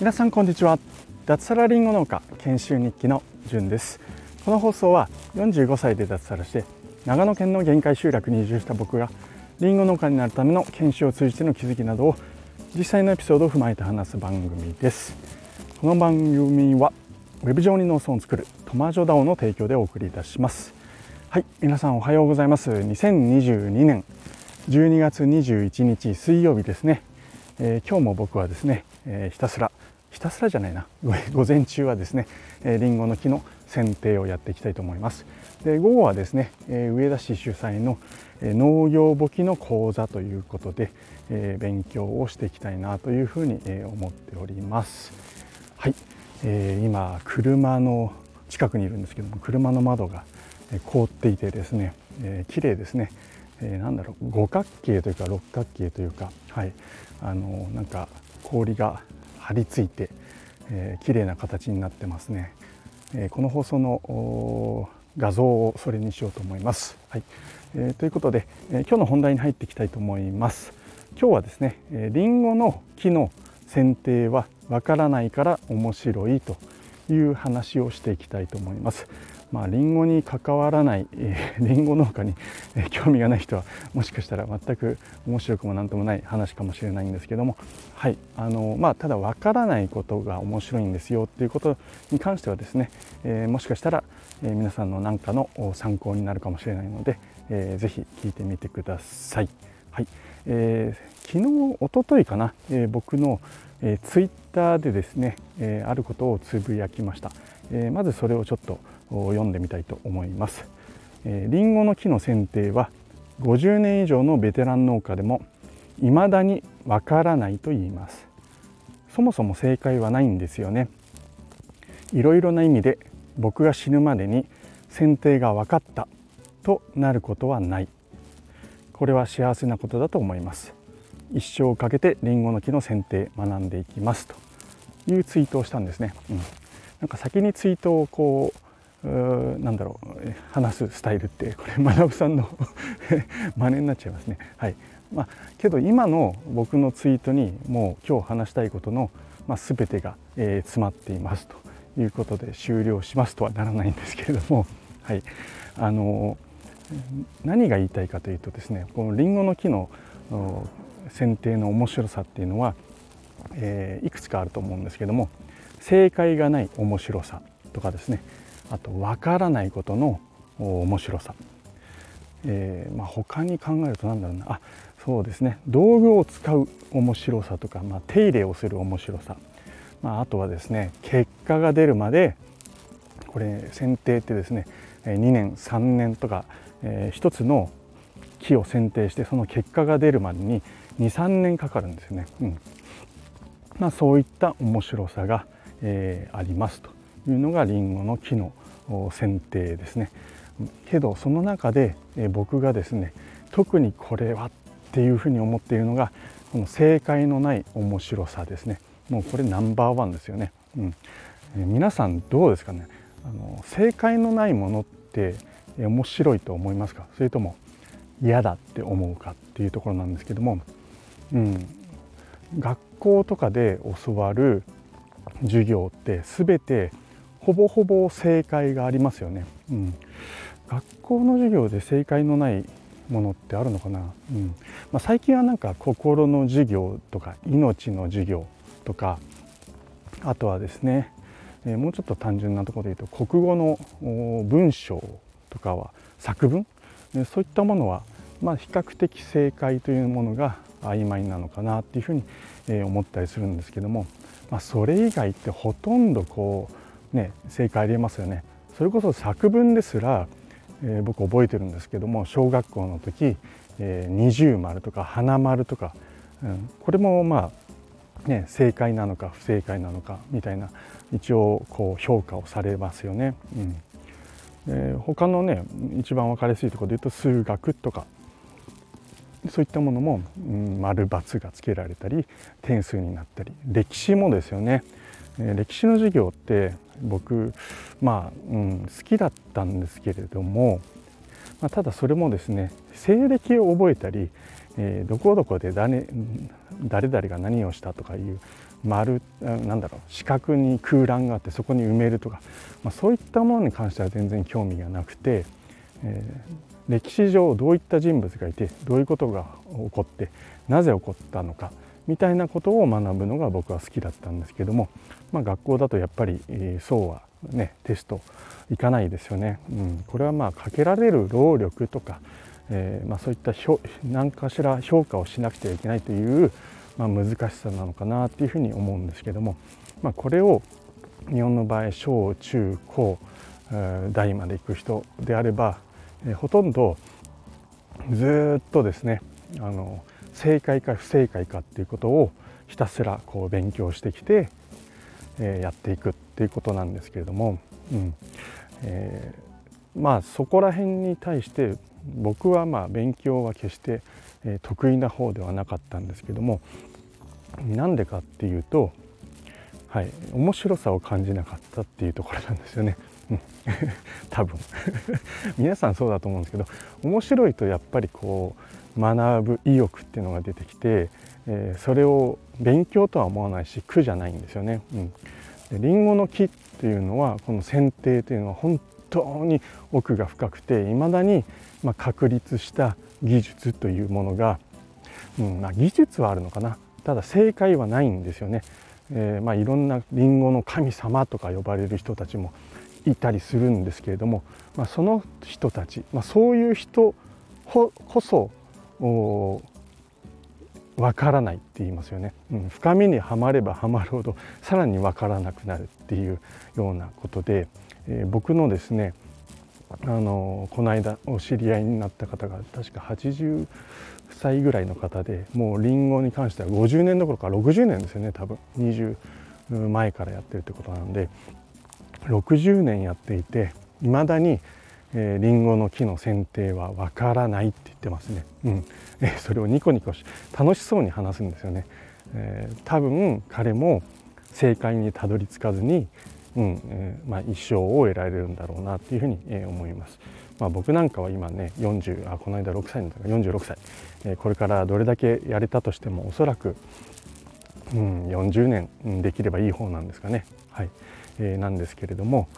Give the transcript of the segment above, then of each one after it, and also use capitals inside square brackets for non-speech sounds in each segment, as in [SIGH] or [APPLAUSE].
皆さんこんにちは。脱サラリンゴ農家研修日記のじゅんです。この放送は45歳で脱サラして長野県の限界集落に移住した僕がリンゴ農家になるための研修を通じての気づきなどを実際のエピソードを踏まえて話す番組です。この番組はウェブ上に農村を作るトマジョダオの提供でお送りいたします。はい皆さんおはようございます。2022年12月21日水曜日ですね、えー、今日も僕はですね、えー、ひたすらひたすらじゃないな。[LAUGHS] 午前中はですね、えー、リンゴの木の剪定をやっていきたいと思います。で午後はですね、えー、上田市主催の、えー、農業簿記の講座ということで、えー、勉強をしていきたいなというふうに、えー、思っております。はい、えー、今車の近くにいるんですけども車の窓が凍っていてですね、えー、綺麗ですね、えー、なんだろう五角形というか六角形というかはい。あのなんか氷が張り付いて、えー、綺麗な形になってますね、えー、この放送の画像をそれにしようと思います、はい。えー、ということで、えー、今日の本題に入っていきたいと思います。今日はですねえりんごの木の剪定はわからないから面白いという話をしていきたいと思います。まあ、リンゴに関わらない、えー、リンゴ農家に、えー、興味がない人はもしかしたら全く面白くも何ともない話かもしれないんですけども、はいあのまあ、ただ分からないことが面白いんですよっていうことに関してはですね、えー、もしかしたら、えー、皆さんの何かの参考になるかもしれないので、えー、ぜひ聞いてみてください。はいえー、昨日おとといかな、えー、僕の、えー、ツイッターでですね、えー、あることをつぶやきました、えー、まずそれをちょっと読んでみたいと思います。えー、リンゴの木の剪定は50年以上のベテラン農家でも未だにわからないと言います。そもそも正解はないんですよね。いろいろな意味で僕が死ぬまでに剪定が分かったとなることはない。これは幸せなことだと思います。一生かけてリンゴの木の剪定学んでいきますというツイートをしたんですね。うん、なんか先にツイートをこうなんだろう話すスタイルって [LAUGHS] これ学さんの [LAUGHS] 真似になっちゃいますね。はい。まあ、けど今の僕のツイートにもう今日話したいことの、まあ、全てが、えー、詰まっていますということで終了しますとはならないんですけれども、はい、あの何が言いたいかというとですねこのりんごの木の剪定の面白さっていうのは、えー、いくつかあると思うんですけども正解がない面白さとかですね。あと分からないことの面白さ、えーまあ、他に考えると何だろうな。あそうですね。道具を使う面白さとか、まあ、手入れをする面白さ、まあ、あとはですね結果が出るまでこれ剪定ってですね2年3年とか、えー、一つの木を剪定してその結果が出るまでに23年かかるんですよね。うん。まあ、そういった面白さが、えー、ありますというのがりんごの木の剪定ですね。けどその中で僕がですね特にこれはっていうふうに思っているのがこの正解のない面白さですね。もうこれナンバーワンですよね、うん、皆さんどうですかね。あの正解のないものって面白いと思いますか？それとも嫌だって思うかっていうところなんですけども、うん、学校とかで教わる授業って全てほぼほぼ正解がありますよね。うん、学校の授業で正解のないものってあるのかな、うん。まあ、最近はなんか心の授業とか命の授業とかあとはですね、えー、もうちょっと単純なところで言うと国語の文章とかは作文、えー、そういったものは、まあ、比較的正解というものが曖昧なのかなっていうふうに、思ったりするんですけども、まあ、それ以外ってほとんどこうね、正解ありえますよね。それこそ作文ですら、えー、僕覚えてるんですけども小学校の時、えー、二重丸とか花丸とか、うん、これもまあ、ね、正解なのか不正解なのかみたいな一応こう評価をされますよね。うんえ、他のね一番分かりやすいところで言うと数学とかそういったものも、うん、丸×がつけられたり点数になったり歴史もですよね。歴史の授業って僕まあ、うん、好きだったんですけれども、まあ、ただそれもですね西暦を覚えたりえー、どこどこで誰誰々が何をしたとかいう丸なんだろう四角に空欄があってそこに埋めるとか、まあ、そういったものに関しては全然興味がなくて、えー、歴史上どういった人物がいてどういうことが起こってなぜ起こったのかみたいなことを学ぶのが僕は好きだったんですけども、まあ、学校だとやっぱり、えー、そうはねテストいかないですよね。うん、これはまあかけられる労力とか、えー、まあ、そういった何かしら評価をしなくてはいけないという、まあ、難しさなのかなっていうふうに思うんですけども、まあ、これを日本の場合小中高大まで行く人であれば、えー、ほとんどずっとですねあの正解か不正解かっていうことをひたすらこう勉強してきて、え、やっていくっていうことなんですけれども、うん。えー、まあそこら辺に対して僕はまあ勉強は決して、得意な方ではなかったんですけどもなんでかっていうと、はい、面白さを感じなかったっていうところなんですよね。[LAUGHS] 多分。[LAUGHS] 皆さんそうだと思うんですけど面白いとやっぱりこう学ぶ意欲っていうのが出てきて、え、それを勉強とは思わないし苦じゃないんですよね。うんリンゴの木っていうのはこの剪定というのは本当に奥が深くていまだにま確立した技術というものが、うんまあ、技術はあるのかなただ正解はないんですよね。えー、まあ、いろんなリンゴの神様とか呼ばれる人たちもいたりするんですけれども、まあ、その人たち、まあ、そういう人こそわからないって言いますよね、うん、深みにはまればはまるほどさらにわからなくなるっていうようなことで、えー、僕のですねあのこの間お知り合いになった方が確か80歳ぐらいの方でもうりんごに関しては50年どころか60年ですよね多分。20前からやってるってことなので60年やっていていまだにえー、リンゴの木の剪定はわからないって言ってますね、うん。[LAUGHS] えー、それをニコニコし楽しそうに話すんですよね、えー、多分彼も正解にたどり着かずに、うんえーまあ、一生を得られるんだろうなっていうふうに、えー、思います、まあ、僕なんかは今ね40あこの間6歳の時46歳、えー、これからどれだけやれたとしてもおそらく、うん、40年できればいい方なんですかね。はい。なんですけれども、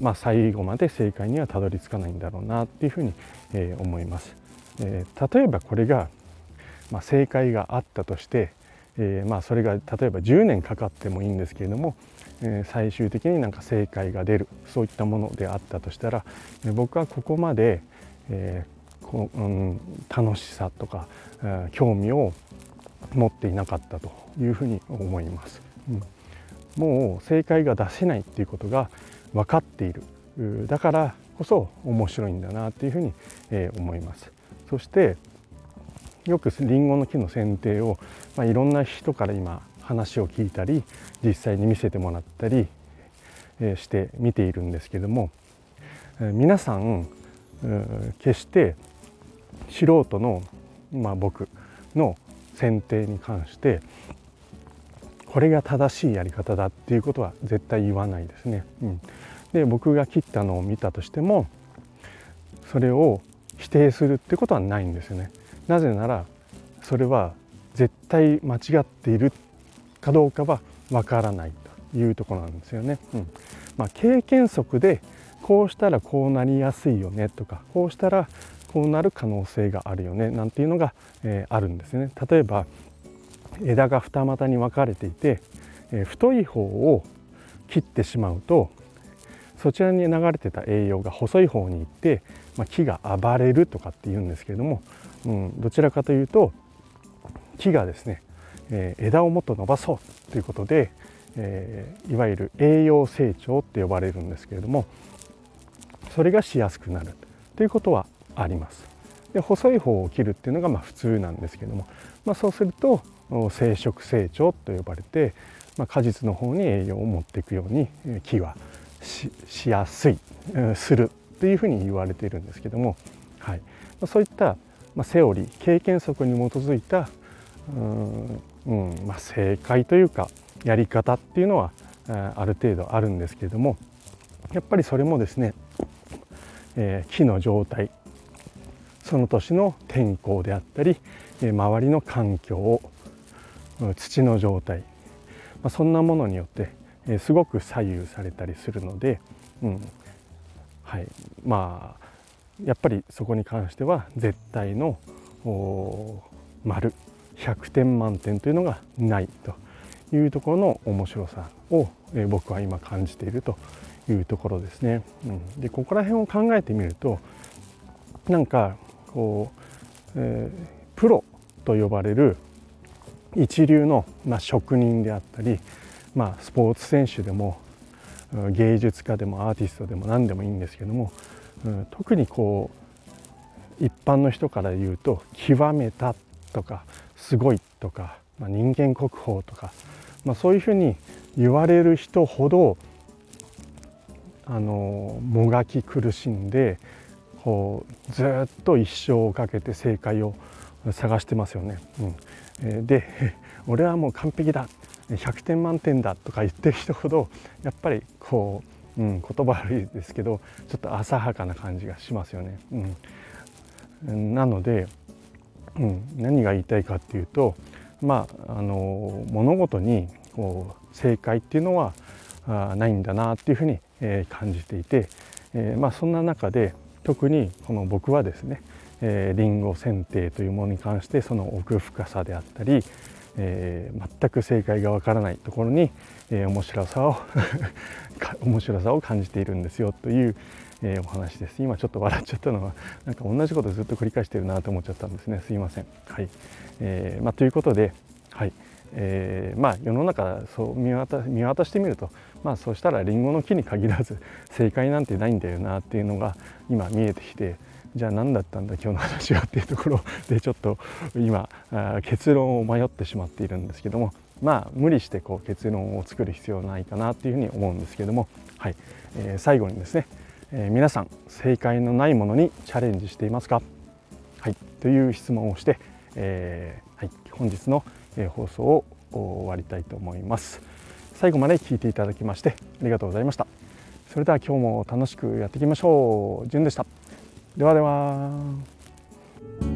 まあ、最後まで正解にはたどり着かないんだろうなっていうふうに、え思います。え例えばこれが、まあ、正解があったとして、えまあ、それが例えば10年かかってもいいんですけれども、え最終的になんか正解が出るそういったものであったとしたら、え僕はここまで、えこうん、楽しさとか、興味を持っていなかったというふうに思います。うんもう正解が出せないっていうことが分かっている。だからこそ面白いんだなっていうふうに、え思います。そしてよくりんごの木の剪定を、まあ、いろんな人から今話を聞いたり実際に見せてもらったり、えして見ているんですけども、え皆さん決して素人の、まあ、僕の剪定に関してこれが正しいやり方だっていうことは絶対言わないですね。うん、で僕が切ったのを見たとしてもそれを否定するってことはないんですよね。なぜならそれは絶対間違っているかどうかはわからないというところなんですよね。うんまあ、経験則でこうしたらこうなりやすいよねとかこうしたらこうなる可能性があるよねなんていうのが、えー、あるんですね。例えば枝が二股に分かれていて、え太い方を切ってしまうとそちらに流れてた栄養が細い方に行って、まあ、木が暴れるとかっていうんですけれども、うん、どちらかというと木がですね、え、枝をもっと伸ばそうということで、え、いわゆる栄養成長って呼ばれるんですけれどもそれがしやすくなるということはあります。で細い方を切るっていうのがま普通なんですけども、まあ、そうすると生殖成長と呼ばれて、まあ、果実の方に栄養を持っていくように木はしやすいするというふうに言われているんですけども、はい、そういったセオリー経験則に基づいたうん、まあ、正解というかやり方っていうのはある程度あるんですけれどもやっぱりそれもですね、えー、木の状態その年の天候であったり周りの環境を土の状態、まあ、そんなものによってえすごく左右されたりするので、うんはい、まあやっぱりそこに関しては絶対の丸100点満点というのがないというところの面白さを、え僕は今感じているというところですね。うん、でここら辺を考えてみるとなんかこう、えー、プロと呼ばれる一流の、まあ、職人であったり、まあ、スポーツ選手でも芸術家でもアーティストでも何でもいいんですけども、うん、特にこう一般の人から言うと極めたとかすごいとか、まあ、人間国宝とか、まあ、そういうふうに言われる人ほどあのもがき苦しんでこうずっと一生をかけて正解を探してますよね。うん、で [LAUGHS] 俺はもう完璧だ100点満点だとか言ってる人ほどやっぱりこう、うん、言葉悪いですけどちょっと浅はかな感じがしますよね。うん、なので、うん、何が言いたいかっていうとまああの物事にこう正解っていうのはあないんだなっていうふうに、えー、感じていて、えー、まあ、そんな中で特にこの僕はですね、えー、リンゴ剪定というものに関してその奥深さであったり、えー、全く正解がわからないところに、えー、面白さを [LAUGHS] 面白さを感じているんですよという、えー、お話です。今ちょっと笑っちゃったのはなんか同じことずっと繰り返してるなと思っちゃったんですね。すいません。はい、えーまあ、ということではい。えー、まあ世の中そう見渡見渡してみるとまあそうしたらりんごの木に限らず正解なんてないんだよなっていうのが今見えてきてじゃあ何だったんだ今日の話はっていうところでちょっと今結論を迷ってしまっているんですけどもまあ無理してこう結論を作る必要はないかなっていうふうに思うんですけども、はい。えー、最後にですね、えー、皆さん正解のないものにチャレンジしていますか、はい、という質問をして、えーはい、本日の放送を終わりたいと思います。最後まで聞いていただきましてありがとうございました。それでは今日も楽しくやっていきましょう。じゅんでした。ではでは。